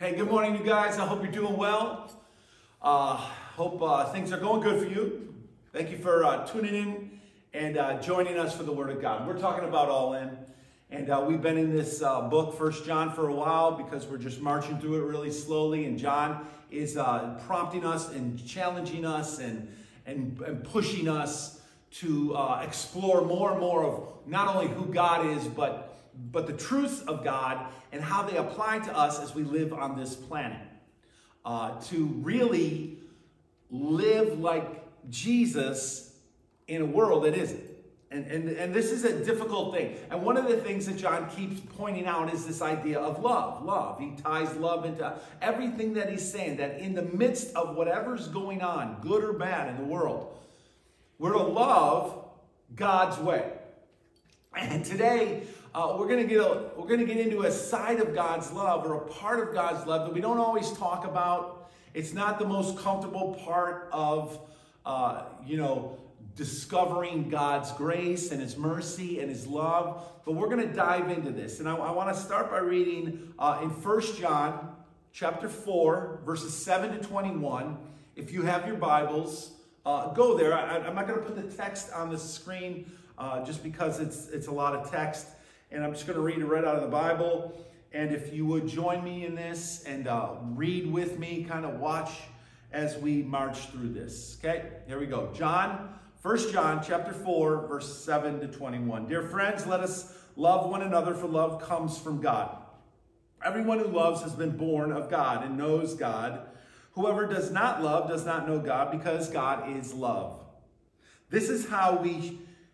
Hey, good morning, you guys. I hope you're doing well. Uh, hope uh, things are going good for you. Thank you for uh, tuning in and uh, joining us for the Word of God. We're talking about All In, and uh, we've been in this uh, book, First John, for a while because we're just marching through it really slowly. And John is prompting us and challenging us and and, and pushing us to explore more and more of not only who God is, but but the truths of God and how they apply to us as we live on this planet. Uh, to really live like Jesus in a world that isn't. And, and, and this is a difficult thing. And one of the things that John keeps pointing out is this idea of love. Love. He ties love into everything that he's saying, that in the midst of whatever's going on, good or bad in the world, we're to love God's way. And today, uh, we're going to get a, we're going to get into a side of God's love or a part of God's love that we don't always talk about. It's not the most comfortable part of uh, you know discovering God's grace and His mercy and His love. But we're going to dive into this, and I, I want to start by reading uh, in First John chapter four, verses seven to twenty-one. If you have your Bibles, uh, go there. I, am not going to put the text on the screen uh, just because it's it's a lot of text and I'm just going to read it right out of the Bible. And if you would join me in this and uh, read with me, kind of watch as we march through this. Okay, here we go. John, 1 John chapter 4, verse 7 to 21. Dear friends, let us love one another, for love comes from God. Everyone who loves has been born of God and knows God. Whoever does not love does not know God, because God is love. This is how we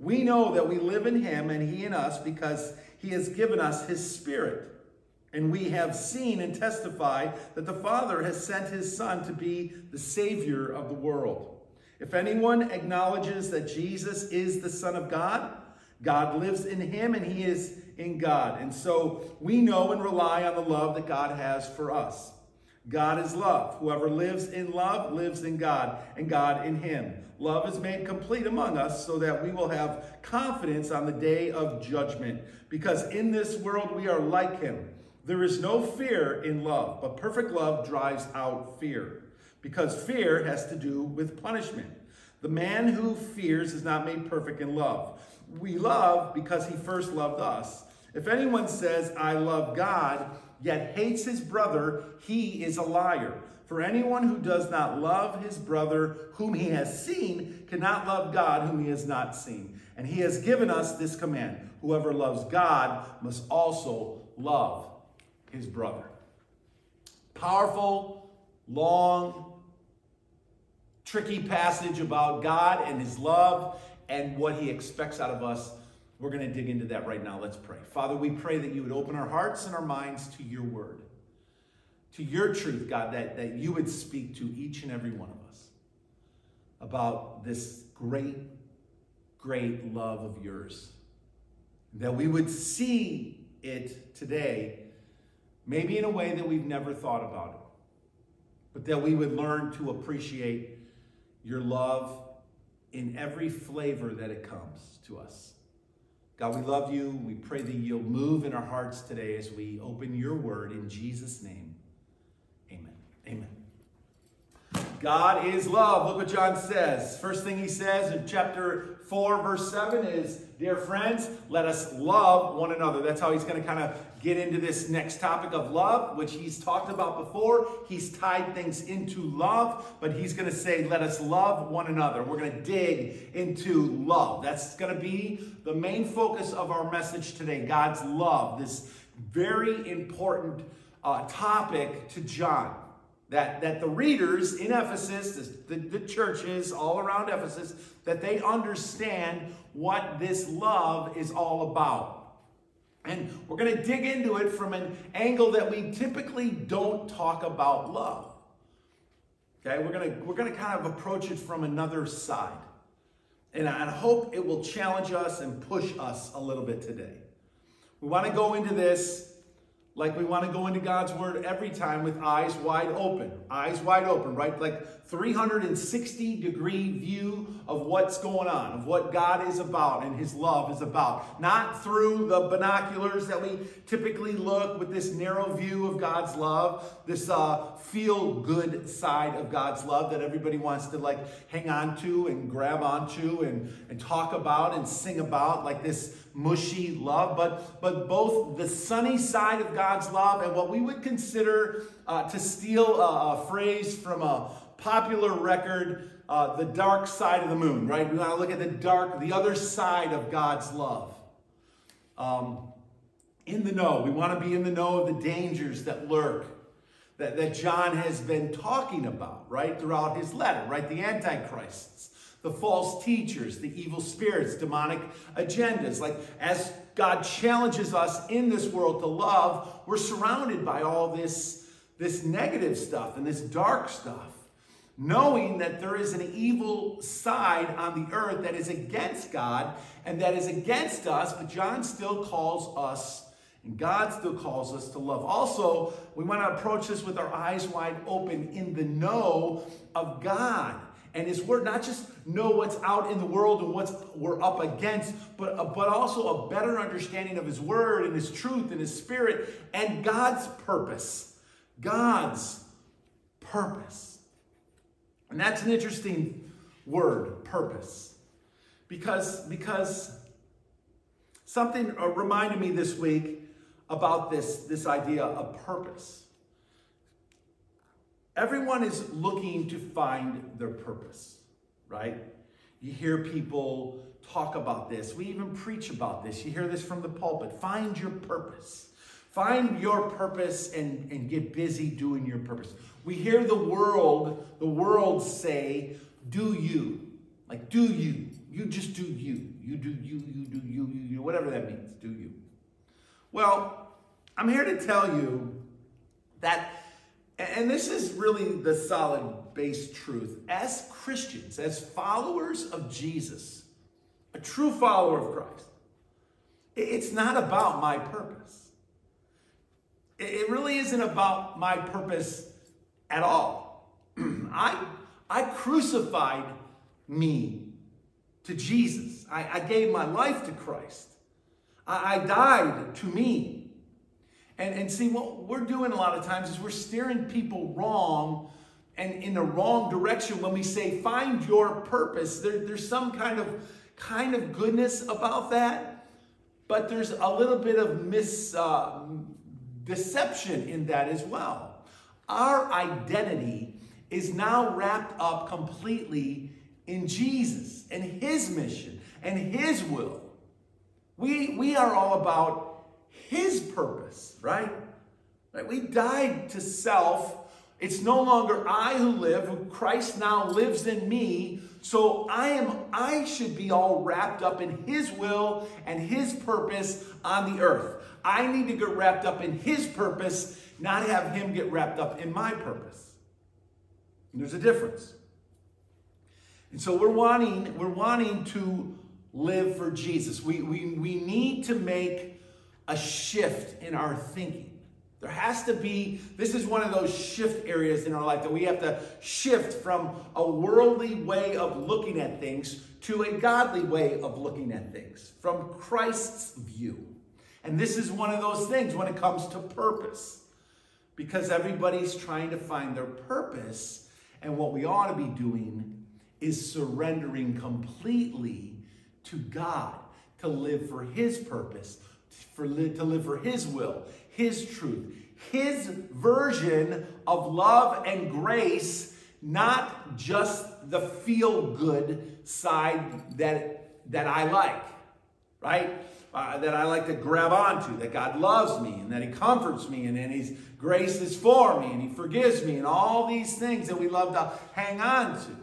We know that we live in him and he in us because he has given us his spirit. And we have seen and testify that the Father has sent his Son to be the Savior of the world. If anyone acknowledges that Jesus is the Son of God, God lives in him and he is in God. And so we know and rely on the love that God has for us. God is love. Whoever lives in love lives in God, and God in him. Love is made complete among us so that we will have confidence on the day of judgment. Because in this world we are like him. There is no fear in love, but perfect love drives out fear. Because fear has to do with punishment. The man who fears is not made perfect in love. We love because he first loved us. If anyone says, I love God, yet hates his brother, he is a liar. For anyone who does not love his brother whom he has seen cannot love God whom he has not seen. And he has given us this command whoever loves God must also love his brother. Powerful, long, tricky passage about God and his love and what he expects out of us we're going to dig into that right now. Let's pray. Father, we pray that you would open our hearts and our minds to your word, to your truth, God, that, that you would speak to each and every one of us about this great, great love of yours. That we would see it today, maybe in a way that we've never thought about it, but that we would learn to appreciate your love in every flavor that it comes to us. God, we love you. We pray that you'll move in our hearts today as we open your word in Jesus' name. Amen. Amen. God is love. Look what John says. First thing he says in chapter 4, verse 7 is, Dear friends, let us love one another. That's how he's going to kind of get into this next topic of love, which he's talked about before. He's tied things into love, but he's going to say, let us love one another. We're going to dig into love. That's going to be the main focus of our message today God's love, this very important uh, topic to John. That, that the readers in Ephesus, the, the churches all around Ephesus, that they understand what this love is all about. And we're going to dig into it from an angle that we typically don't talk about love. Okay, we're going to we're going to kind of approach it from another side. And I hope it will challenge us and push us a little bit today. We want to go into this like we want to go into God's word every time with eyes wide open. Eyes wide open, right? Like 360 degree view of what's going on, of what God is about and his love is about. Not through the binoculars that we typically look with this narrow view of God's love, this uh, feel good side of God's love that everybody wants to like hang on to and grab onto and, and talk about and sing about, like this mushy love, but, but both the sunny side of God's love and what we would consider, uh, to steal a, a, phrase from a popular record, uh, the dark side of the moon, right? We want to look at the dark, the other side of God's love. Um, in the know. We want to be in the know of the dangers that lurk, that, that John has been talking about, right, throughout his letter, right? The antichrists the false teachers, the evil spirits, demonic agendas. Like, as God challenges us in this world to love, we're surrounded by all this, this negative stuff and this dark stuff. Knowing that there is an evil side on the earth that is against God and that is against us, but John still calls us and God still calls us to love. Also, we want to approach this with our eyes wide open in the know of God and his word, not just know what's out in the world and what's we're up against, but, uh, but also a better understanding of his word and his truth and his spirit and God's purpose. God's purpose. And that's an interesting word, purpose. Because, because something uh, reminded me this week about this, this idea of purpose. Everyone is looking to find their purpose, right? You hear people talk about this. We even preach about this. You hear this from the pulpit. Find your purpose. Find your purpose and, and get busy doing your purpose. We hear the world, the world say, do you. Like, do you. You just do you. You do you, you do you, you, you, whatever that means. Do you. Well, I'm here to tell you that and this is really the solid base truth. As Christians, as followers of Jesus, a true follower of Christ, it's not about my purpose. It really isn't about my purpose at all. I, I crucified me to Jesus. I, I gave my life to Christ. I, I died to me. And, and see, what we're doing a lot of times is we're steering people wrong and in the wrong direction when we say find your purpose. There, there's some kind of kind of goodness about that, but there's a little bit of mis uh, deception in that as well. Our identity is now wrapped up completely in Jesus and His mission and His will. We, we are all about his purpose, right? right? We died to self. It's no longer I who live, Christ now lives in me. So I am I should be all wrapped up in his will and his purpose on the earth. I need to get wrapped up in his purpose, not have him get wrapped up in my purpose. And there's a difference. And so we're wanting, we're wanting to live for Jesus. We, we, we need to make a shift in our thinking. There has to be, this is one of those shift areas in our life that we have to shift from a worldly way of looking at things to a godly way of looking at things, from Christ's view. And this is one of those things when it comes to purpose, because everybody's trying to find their purpose. And what we ought to be doing is surrendering completely to God to live for His purpose for to live for His will, His truth, His version of love and grace, not just the feel good side that, that I like, right? Uh, that I like to grab onto, that God loves me and that He comforts me and, and His grace is for me and He forgives me and all these things that we love to hang on to.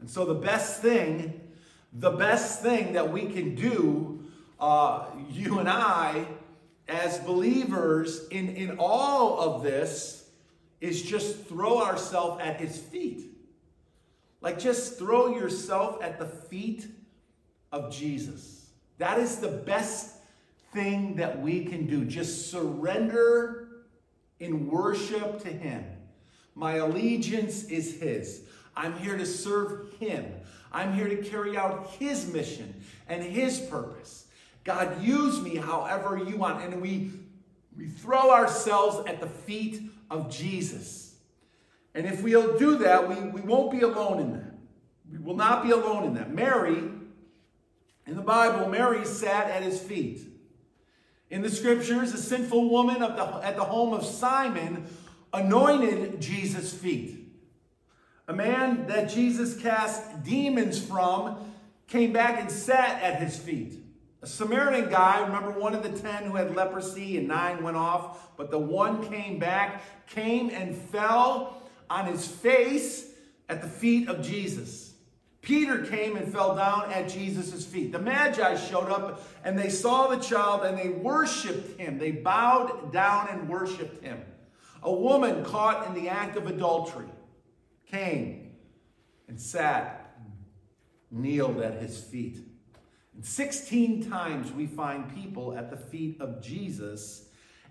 And so, the best thing, the best thing that we can do uh, you and I, as believers, in, in all of this, is just throw ourselves at his feet. Like just throw yourself at the feet of Jesus. That is the best thing that we can do. Just surrender in worship to him. My allegiance is his. I'm here to serve him. I'm here to carry out his mission and his purpose. God, use me however you want. And we, we throw ourselves at the feet of Jesus. And if we'll do that, we, we won't be alone in that. We will not be alone in that. Mary, in the Bible, Mary sat at his feet. In the scriptures, a sinful woman of the, at the home of Simon anointed Jesus' feet. A man that Jesus cast demons from came back and sat at his feet. A Samaritan guy, remember one of the ten who had leprosy and nine went off, but the one came back, came and fell on his face at the feet of Jesus. Peter came and fell down at Jesus' feet. The Magi showed up and they saw the child and they worshiped him. They bowed down and worshiped him. A woman caught in the act of adultery came and sat, kneeled at his feet. And 16 times we find people at the feet of Jesus.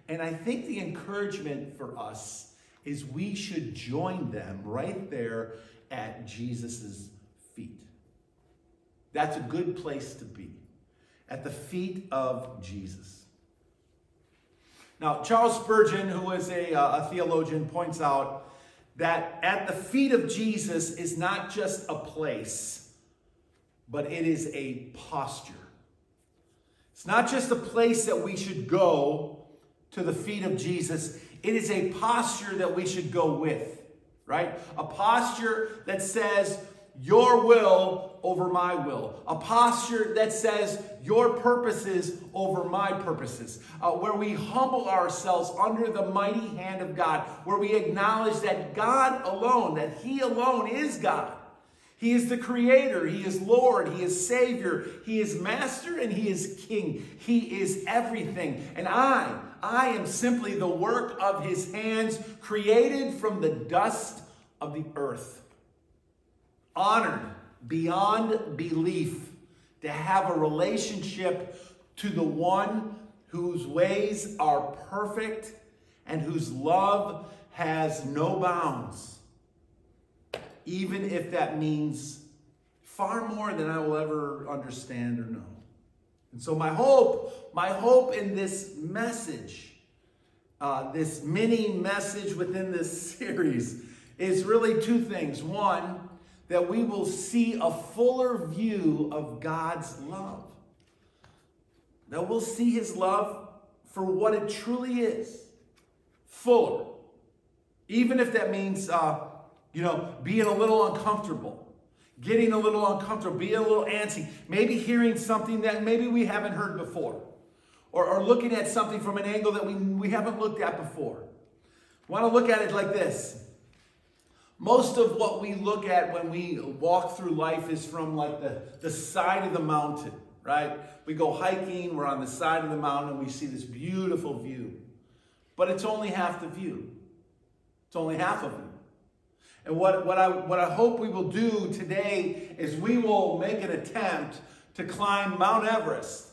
And I think the encouragement for us is we should join them right there at Jesus' feet. That's a good place to be, at the feet of Jesus. Now, Charles Spurgeon, who is a, uh, a theologian, points out that at the feet of Jesus is not just a place, but it is a posture. It's not just a place that we should go to the feet of Jesus, it is a posture that we should go with, right? A posture that says, Your will over my will. A posture that says, Your purposes over my purposes. Uh, where we humble ourselves under the mighty hand of God. Where we acknowledge that God alone, that He alone is God. He is the creator. He is Lord. He is Savior. He is Master and He is King. He is everything. And I, I am simply the work of His hands, created from the dust of the earth. Honored beyond belief to have a relationship to the one whose ways are perfect and whose love has no bounds, even if that means far more than I will ever understand or know. And so, my hope, my hope in this message, uh, this mini message within this series, is really two things. One, that we will see a fuller view of God's love. That we'll see his love for what it truly is fuller. Even if that means, uh, you know, being a little uncomfortable, getting a little uncomfortable, being a little antsy, maybe hearing something that maybe we haven't heard before, or, or looking at something from an angle that we, we haven't looked at before. Want to look at it like this most of what we look at when we walk through life is from like the, the side of the mountain, right? We go hiking, we're on the side of the mountain, we see this beautiful view. But it's only half the view. It's only half of it. And what, what, I, what I hope we will do today is we will make an attempt to climb Mount Everest.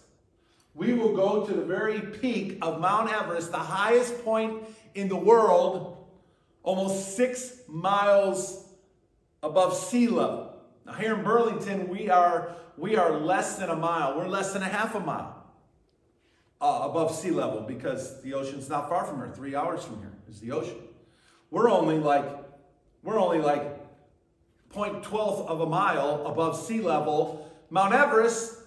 We will go to the very peak of Mount Everest, the highest point in the world almost six miles above sea level. Now, here in Burlington, we are, we are less than a mile. We're less than a half a mile uh, above sea level because the ocean's not far from here. Three hours from here is the ocean. We're only like, we're only like 0.12 of a mile above sea level. Mount Everest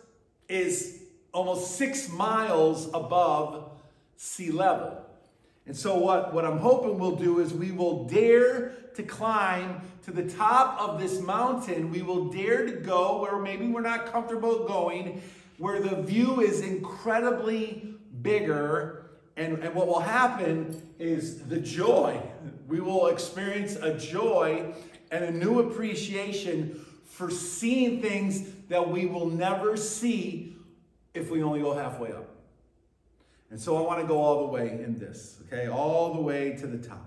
is almost six miles above sea level. And so, what, what I'm hoping we'll do is we will dare to climb to the top of this mountain. We will dare to go where maybe we're not comfortable going, where the view is incredibly bigger. And, and what will happen is the joy. We will experience a joy and a new appreciation for seeing things that we will never see if we only go halfway up. And so I want to go all the way in this, okay? All the way to the top.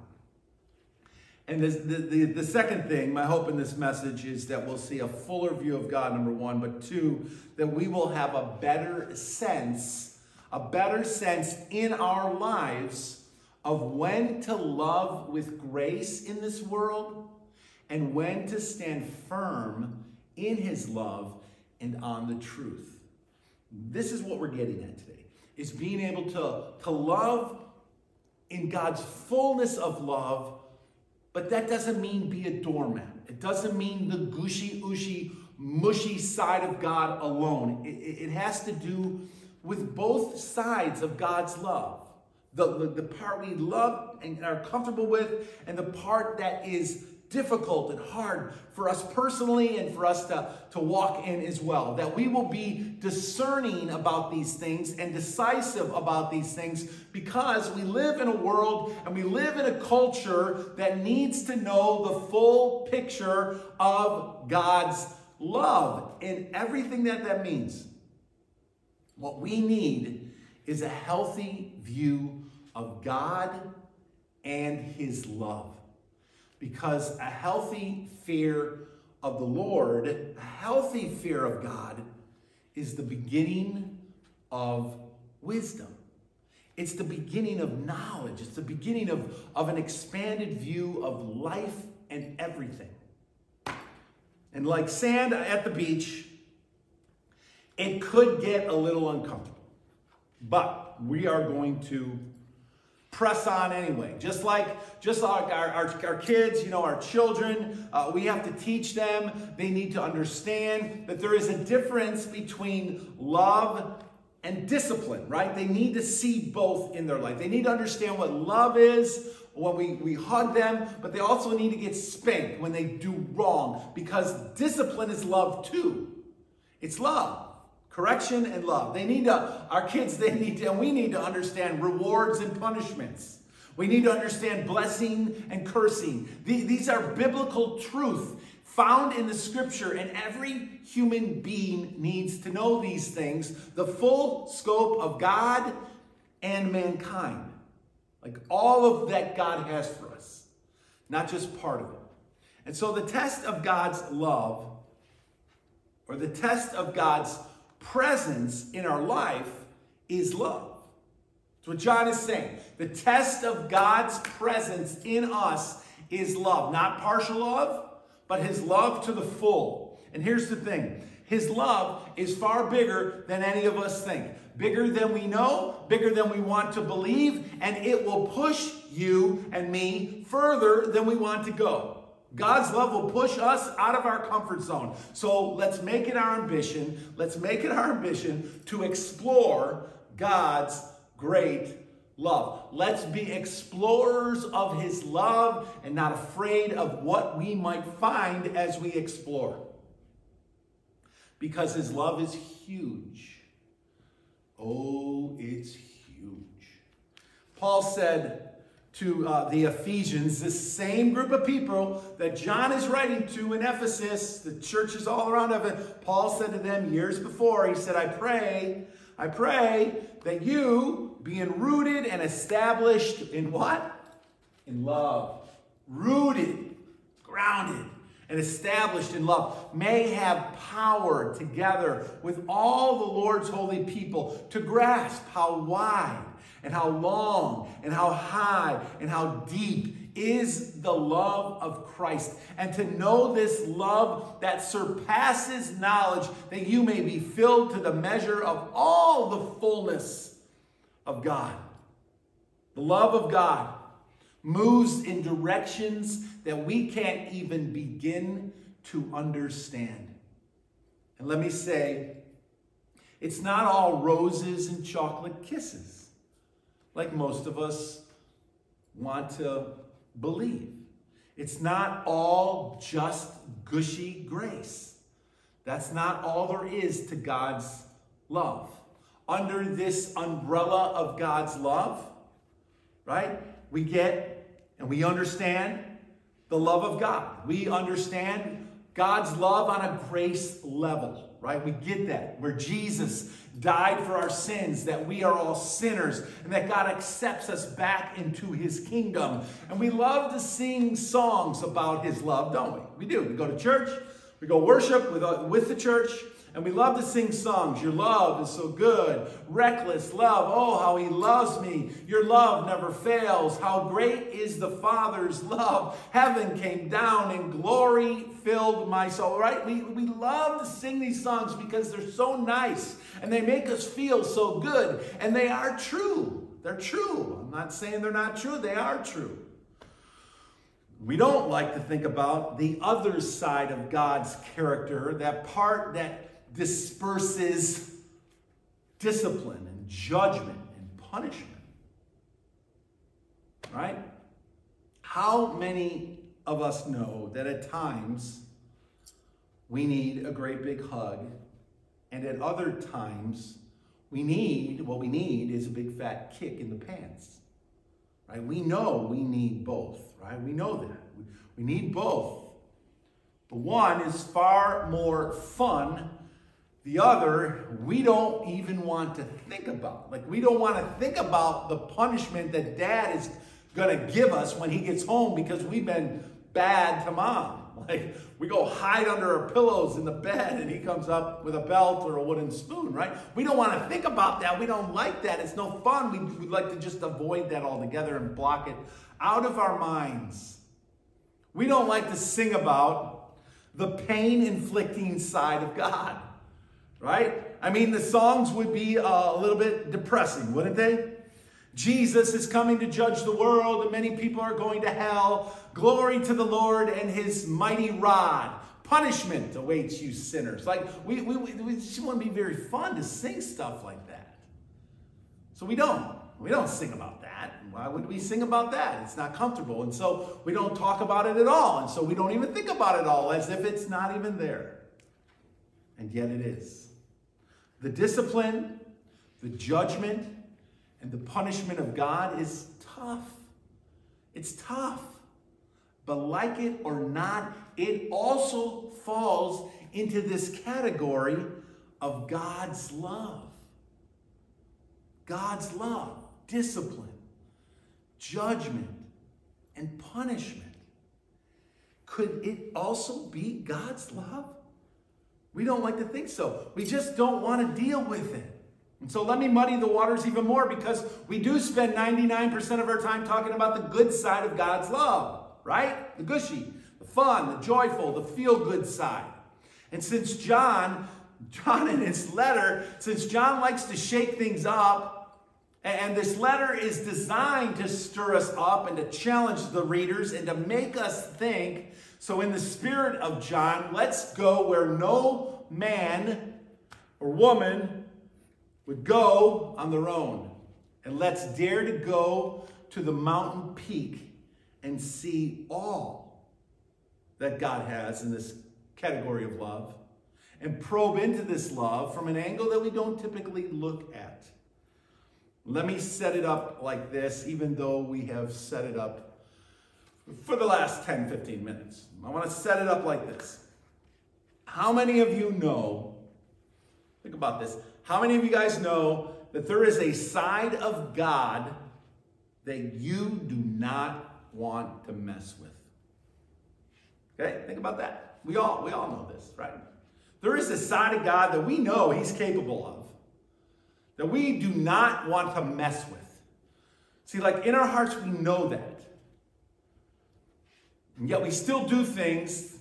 And this, the, the, the second thing, my hope in this message is that we'll see a fuller view of God, number one, but two, that we will have a better sense, a better sense in our lives of when to love with grace in this world and when to stand firm in his love and on the truth. This is what we're getting at today, is being able to, to love in God's fullness of love, but that doesn't mean be a doormat. It doesn't mean the gushy, ushy, mushy side of God alone. It, it has to do with both sides of God's love. The, the, the part we love and are comfortable with, and the part that is difficult and hard for us personally and for us to, to walk in as well. That we will be discerning about these things and decisive about these things because we live in a world and we live in a culture that needs to know the full picture of God's love and everything that that means. What we need is a healthy view of God and His love. Because a healthy fear of the Lord, a healthy fear of God, is the beginning of wisdom. It's the beginning of knowledge. It's the beginning of, of an expanded view of life and everything. And like sand at the beach, it could get a little uncomfortable. But we are going to press on anyway. Just like just like our, our, our kids, you know, our children, uh, we have to teach them. They need to understand that there is a difference between love and discipline, right? They need to see both in their life. They need to understand what love is when we, we hug them, but they also need to get spanked when they do wrong because discipline is love too. It's love correction and love. They need to, our kids, they need to, and we need to understand rewards and punishments. We need to understand blessing and cursing. These are biblical truth found in the scripture, and every human being needs to know these things the full scope of God and mankind. Like all of that God has for us, not just part of it. And so the test of God's love, or the test of God's presence in our life is love. That's what John is saying. The test of God's presence in us is love. Not partial love, but his love to the full. And here's the thing his love is far bigger than any of us think. Bigger than we know, bigger than we want to believe, and it will push you and me further than we want to go. God's love will push us out of our comfort zone. So let's make it our ambition. Let's make it our ambition to explore God's great love. Let's be explorers of his love and not afraid of what we might find as we explore. Because his love is huge. Oh, it's huge. Paul said, to uh, the Ephesians, this same group of people that John is writing to in Ephesus, the churches all around Ephesus. Paul said to them years before, he said, I pray, I pray that you, being rooted and established in what? In love. Rooted, grounded, and established in love, may have power together with all the Lord's holy people to grasp how wide and how long and how high and how deep is the love of Christ. And to know this love that surpasses knowledge, that you may be filled to the measure of all the fullness of God. The love of God moves in directions that we can't even begin to understand. And let me say, it's not all roses and chocolate kisses like most of us want to believe. It's not all just gushy grace. That's not all there is to God's love. Under this umbrella of God's love, right, we get and we understand the love of God. We understand God's love on a grace level. Right? We get that. Where Jesus died for our sins, that we are all sinners, and that God accepts us back into his kingdom. And we love to sing songs about his love, don't we? We do. We go to church, we go worship with, uh, with the church, and we love to sing songs. Your love is so good. Reckless love. Oh, how he loves me. Your love never fails. How great is the Father's love. Heaven came down and glory filled my soul, right? We, we love to sing these songs because they're so nice and they make us feel so good. And they are true. They're true. I'm not saying they're not true, they are true. We don't like to think about the other side of God's character, that part that disperses discipline and judgment and punishment. Right? How many of us know that at times we need a great big hug, and at other times we need, what we need is a big fat kick in the pants? Right? We know we need both, right? We know that. We need both. But one is far more fun the other, we don't even want to think about. Like, we don't want to think about the punishment that dad is going to give us when he gets home because we've been bad to mom. Like, we go hide under our pillows in the bed and he comes up with a belt or a wooden spoon, right? We don't want to think about that. We don't like that. It's no fun. We, would like to just avoid that altogether and block it out of our minds. We don't like to sing about the pain inflicting side of God right? I mean, the songs would be uh, a little bit depressing, wouldn't they? Jesus is coming to judge the world, and many people are going to hell. Glory to the Lord and his mighty rod. Punishment awaits you sinners. Like, we, we, we just want to be very fun to sing stuff like that. So we don't. We don't sing about that. Why would we sing about that? It's not comfortable. And so we don't talk about it at all. And so we don't even think about it all as if it's not even there. And yet it is. The discipline, the judgment, and the punishment of God is tough. It's tough. But like it or not, it also falls into this category of God's love. God's love, discipline, judgment, and punishment. Could it also be God's love? We don't like to think so. We just don't want to deal with it. And so let me muddy the waters even more because we do spend 99% of our time talking about the good side of God's love, right? The gushy, the fun, the joyful, the feel good side. And since John, John in his letter, since John likes to shake things up, and this letter is designed to stir us up and to challenge the readers and to make us think, so, in the spirit of John, let's go where no man or woman would go on their own. And let's dare to go to the mountain peak and see all that God has in this category of love and probe into this love from an angle that we don't typically look at. Let me set it up like this, even though we have set it up for the last 10, 15 minutes. I want to set it up like this. How many of you know, think about this, how many of you guys know that there is a side of God that you do not want to mess with? Okay, think about that. We all, we all know this, right? There is a side of God that we know He's capable of, that we do not want to mess with. See, like in our hearts, we know that. And yet we still do things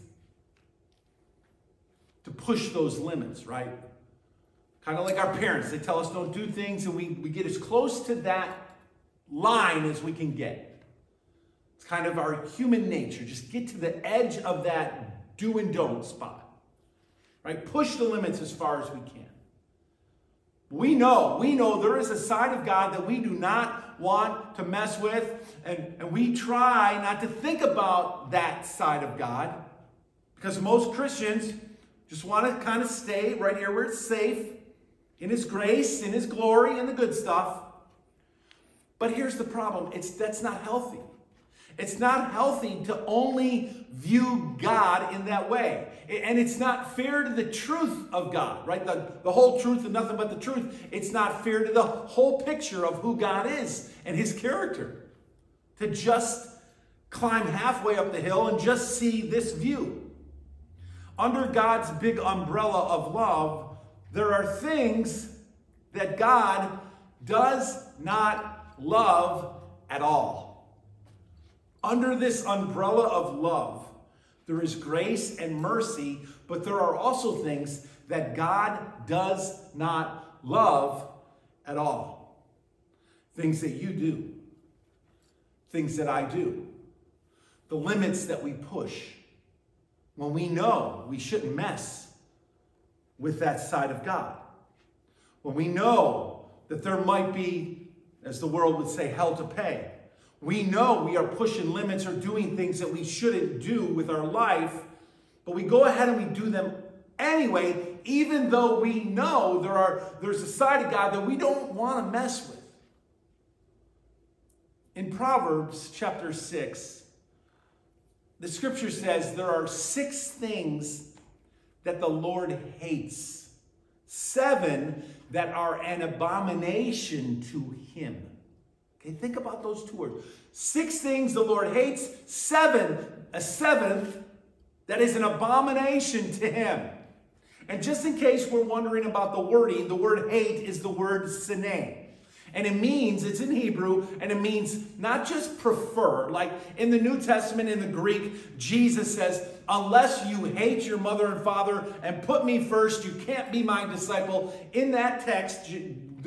to push those limits, right? Kind of like our parents. They tell us don't do things, and we, we get as close to that line as we can get. It's kind of our human nature. Just get to the edge of that do and don't spot. Right? Push the limits as far as we can. We know, we know there is a side of God that we do not want to mess with, and, and we try not to think about that side of God because most Christians just want to kind of stay right here where it's safe, in His grace, in His glory, in the good stuff. But here's the problem it's that's not healthy. It's not healthy to only view God in that way. And it's not fair to the truth of God, right? The, the whole truth and nothing but the truth. It's not fair to the whole picture of who God is and his character. To just climb halfway up the hill and just see this view. Under God's big umbrella of love, there are things that God does not love at all. Under this umbrella of love, there is grace and mercy, but there are also things that God does not love at all. Things that you do, things that I do, the limits that we push when we know we shouldn't mess with that side of God. When we know that there might be, as the world would say, hell to pay we know we are pushing limits or doing things that we shouldn't do with our life, but we go ahead and we do them anyway, even though we know there are there's a side of God that we don't want to mess with. In Proverbs chapter 6, the scripture says there are six things that the Lord hates, seven that are an abomination to him. Think about those two words. Six things the Lord hates, seven, a seventh that is an abomination to him. And just in case we're wondering about the wording, the word hate is the word sine. And it means, it's in Hebrew, and it means not just prefer. Like in the New Testament, in the Greek, Jesus says, Unless you hate your mother and father and put me first, you can't be my disciple. In that text,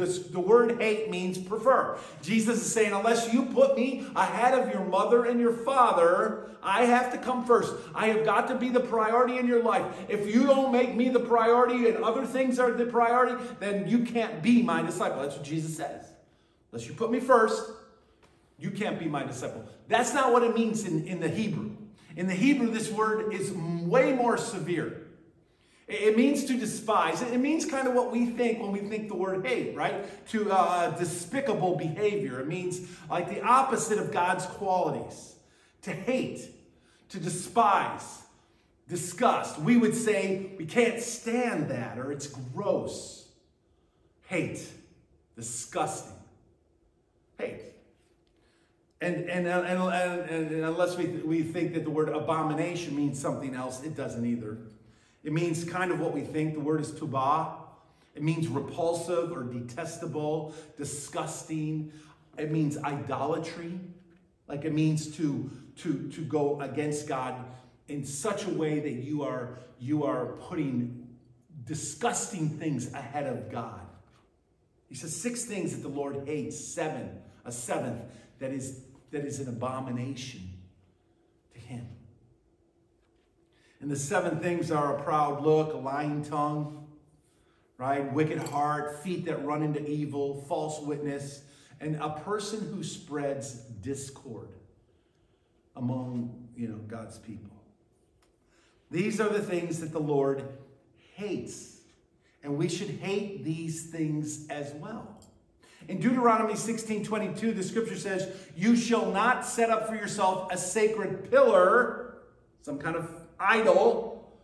this, the word hate means prefer. Jesus is saying, unless you put me ahead of your mother and your father, I have to come first. I have got to be the priority in your life. If you don't make me the priority and other things are the priority, then you can't be my disciple. That's what Jesus says. Unless you put me first, you can't be my disciple. That's not what it means in, in the Hebrew. In the Hebrew, this word is way more severe. It means to despise. It means kind of what we think when we think the word hate, right? To uh, despicable behavior. It means like the opposite of God's qualities. To hate, to despise, disgust. We would say we can't stand that or it's gross. Hate, disgusting. Hate. And, and, and, and, and unless we, we think that the word abomination means something else, it doesn't either. It means kind of what we think. The word is tubah. It means repulsive or detestable, disgusting. It means idolatry. Like it means to, to, to go against God in such a way that you are, you are putting disgusting things ahead of God. He says six things that the Lord hates, seven, a seventh that is, that is an abomination to him. And the seven things are a proud look, a lying tongue, right? Wicked heart, feet that run into evil, false witness, and a person who spreads discord among, you know, God's people. These are the things that the Lord hates. And we should hate these things as well. In Deuteronomy 16 22, the scripture says, You shall not set up for yourself a sacred pillar, some kind of idol,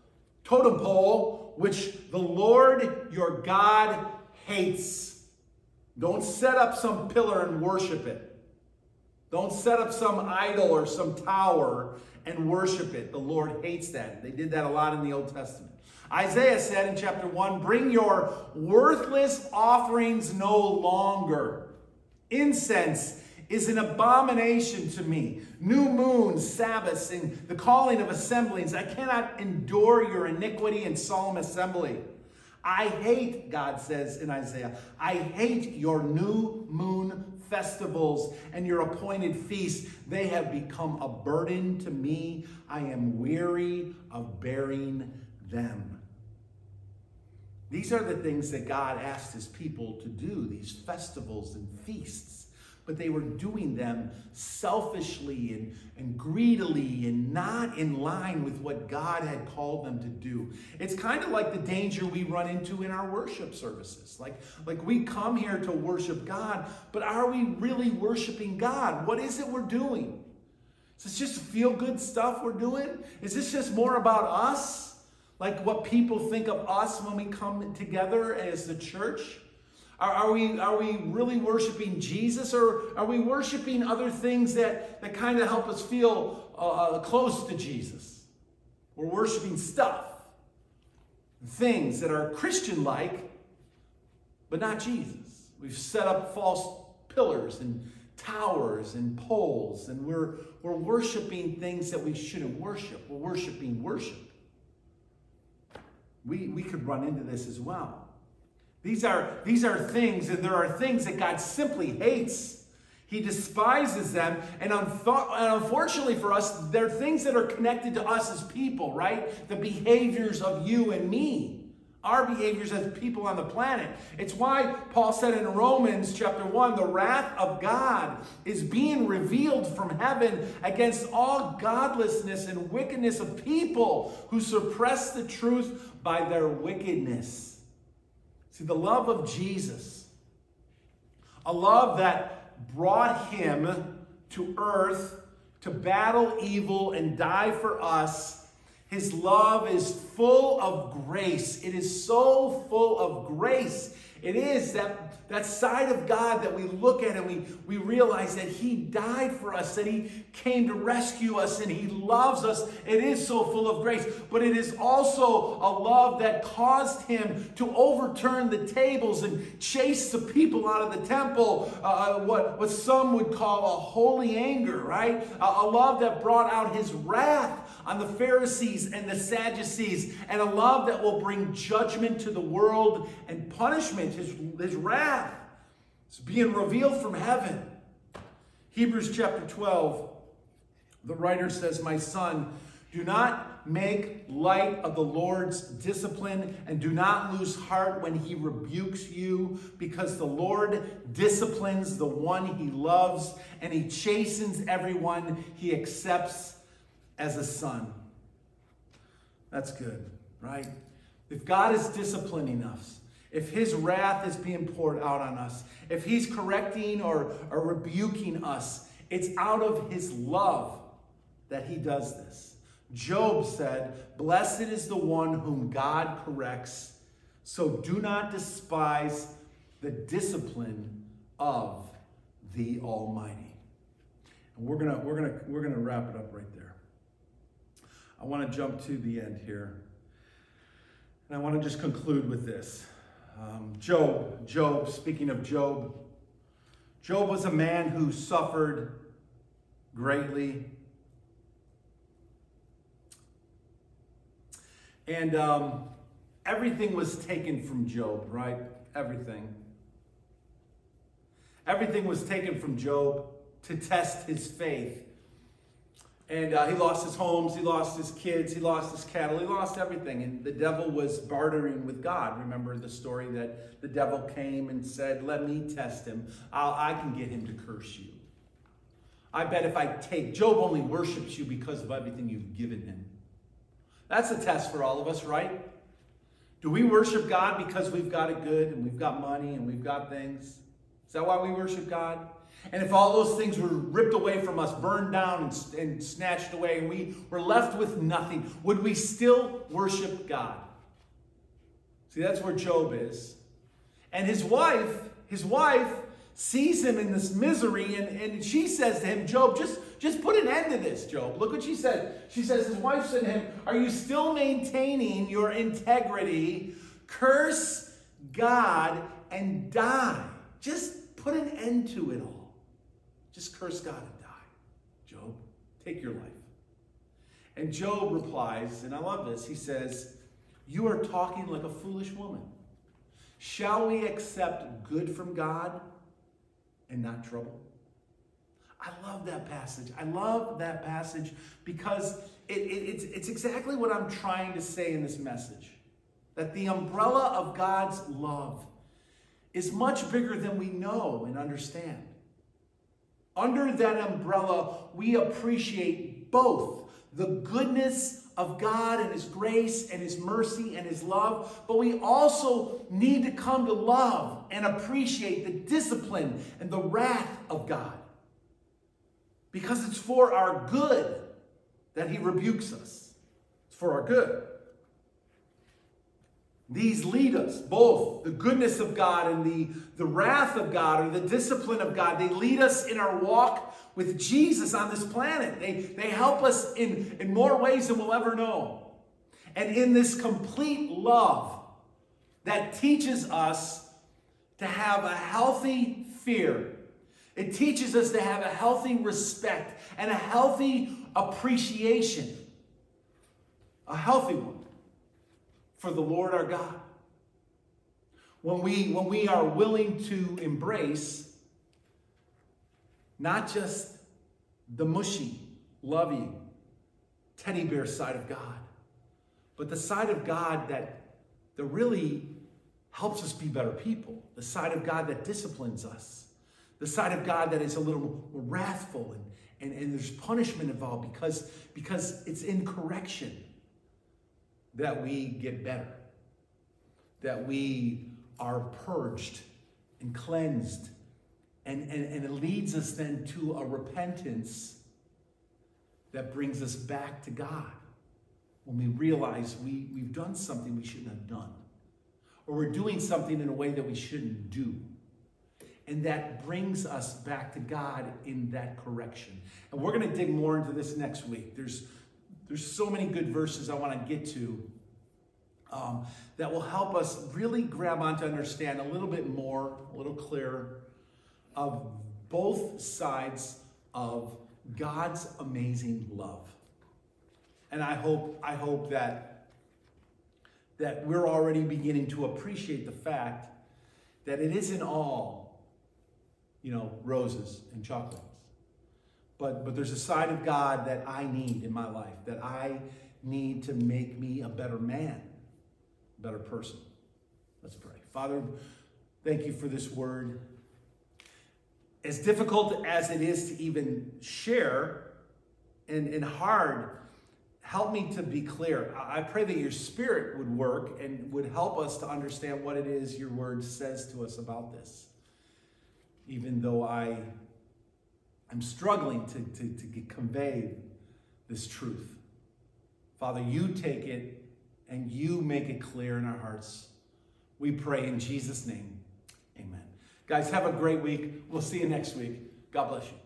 totem pole, which the Lord your God hates. Don't set up some pillar and worship it. Don't set up some idol or some tower and worship it. The Lord hates that. They did that a lot in the Old Testament. Isaiah said in chapter 1 Bring your worthless offerings no longer. Incense is an abomination to me. New moons, Sabbaths, and the calling of assemblies. I cannot endure your iniquity and solemn assembly. I hate, God says in Isaiah, I hate your new moon festivals and your appointed feasts. They have become a burden to me. I am weary of bearing them. These are the things that God asked his people to do, these festivals and feasts but they were doing them selfishly and, and greedily and not in line with what God had called them to do. It's kind of like the danger we run into in our worship services. Like, like we come here to worship God, but are we really worshiping God? What is it we're doing? Is this just feel good stuff we're doing? Is this just more about us? Like what people think of us when we come together as the church? Are, are, we, are we really worshiping Jesus or are we worshiping other things that, that kind of help us feel uh, uh close to Jesus? We're worshiping stuff, things that are Christian like, but not Jesus. We've set up false pillars and towers and poles, and we're, we're worshiping things that we shouldn't worship. We're worshiping worship. We, we could run into this as well. These are, these are things, and there are things that God simply hates. He despises them, and, and unfortunately for us, they're things that are connected to us as people, right? The behaviors of you and me our behaviors as people on the planet. It's why Paul said in Romans chapter 1 the wrath of God is being revealed from heaven against all godlessness and wickedness of people who suppress the truth by their wickedness. See, the love of Jesus, a love that brought him to earth to battle evil and die for us his love is full of grace. It is so full of grace. It is that, that side of God that we look at and we, we realize that He died for us, that He came to rescue us, and He loves us. It is so full of grace. But it is also a love that caused Him to overturn the tables and chase the people out of the temple, uh, uh what, what some would call a holy anger, right? A, a love that brought out His wrath on the Pharisees and the Sadducees, and a love that will bring judgment to the world and punishment, his, his wrath. is being revealed from heaven. Hebrews chapter 12, the writer says, My son, do not make light of the Lord's discipline and do not lose heart when he rebukes you, because the Lord disciplines the one he loves and he chastens everyone he accepts as a son. That's good, right? If God is disciplining us, if his wrath is being poured out on us, if he's correcting or, or rebuking us, it's out of his love that he does this. Job said, Blessed is the one whom God corrects, so do not despise the discipline of the Almighty. And we're gonna, we're gonna, we're gonna wrap it up right there. I want to jump to the end here. And I want to just conclude with this. Um, Job, Job, speaking of Job, Job was a man who suffered greatly. And um, everything was taken from Job, right? Everything. Everything was taken from Job to test his faith. And uh, he lost his homes, he lost his kids, he lost his cattle, he lost everything. And the devil was bartering with God. Remember the story that the devil came and said, Let me test him. I'll, I can get him to curse you. I bet if I take, Job only worships you because of everything you've given him. That's a test for all of us, right? Do we worship God because we've got it good and we've got money and we've got things? Is that why we worship God? And if all those things were ripped away from us, burned down, and, and snatched away, and we were left with nothing, would we still worship God? See, that's where Job is. And his wife, his wife sees him in this misery, and, and she says to him, Job, just, just put an end to this, Job. Look what she said. She says, his wife said to him, Are you still maintaining your integrity? Curse God and die. Just put an end to it all. Just curse God and die. Job, take your life. And Job replies, and I love this, he says, You are talking like a foolish woman. Shall we accept good from God and not trouble? I love that passage. I love that passage because it, it, it's, it's exactly what I'm trying to say in this message. That the umbrella of God's love is much bigger than we know and understand. Under that umbrella, we appreciate both the goodness of God and His grace and His mercy and His love, but we also need to come to love and appreciate the discipline and the wrath of God. because it's for our good that he rebukes us. It's for our good. These lead us, both the goodness of God and the, the wrath of God or the discipline of God. They lead us in our walk with Jesus on this planet. They, they help us in, in more ways than we'll ever know. And in this complete love that teaches us to have a healthy fear. It teaches us to have a healthy respect and a healthy appreciation. A healthy one for the Lord our God. When we, when we are willing to embrace not just the mushy, loving, teddy bear side of God, but the side of God that, that really helps us be better people, the side of God that disciplines us, the side of God that is a little wrathful and, and, and there's punishment involved because, because it's in correction that we get better, that we are purged and cleansed. And, and, and it leads us then to a repentance that brings us back to God when we realize we, we've done something we shouldn't have done, or we're doing something in a way that we shouldn't do. And that brings us back to God in that correction. And we're going to dig more into this next week. There's there's so many good verses I want to get to um, that will help us really grab on to understand a little bit more, a little clearer of both sides of God's amazing love. And I hope, I hope that, that we're already beginning to appreciate the fact that it isn't all, you know, roses and chocolates. But, but there's a side of God that I need in my life, that I need to make me a better man, a better person. Let's pray. Father, thank you for this word. As difficult as it is to even share and, and hard, help me to be clear. I pray that your spirit would work and would help us to understand what it is your word says to us about this. Even though I I'm struggling to, to, to convey this truth. Father, you take it and you make it clear in our hearts. We pray in Jesus' name. Amen. Guys, have a great week. We'll see you next week. God bless you.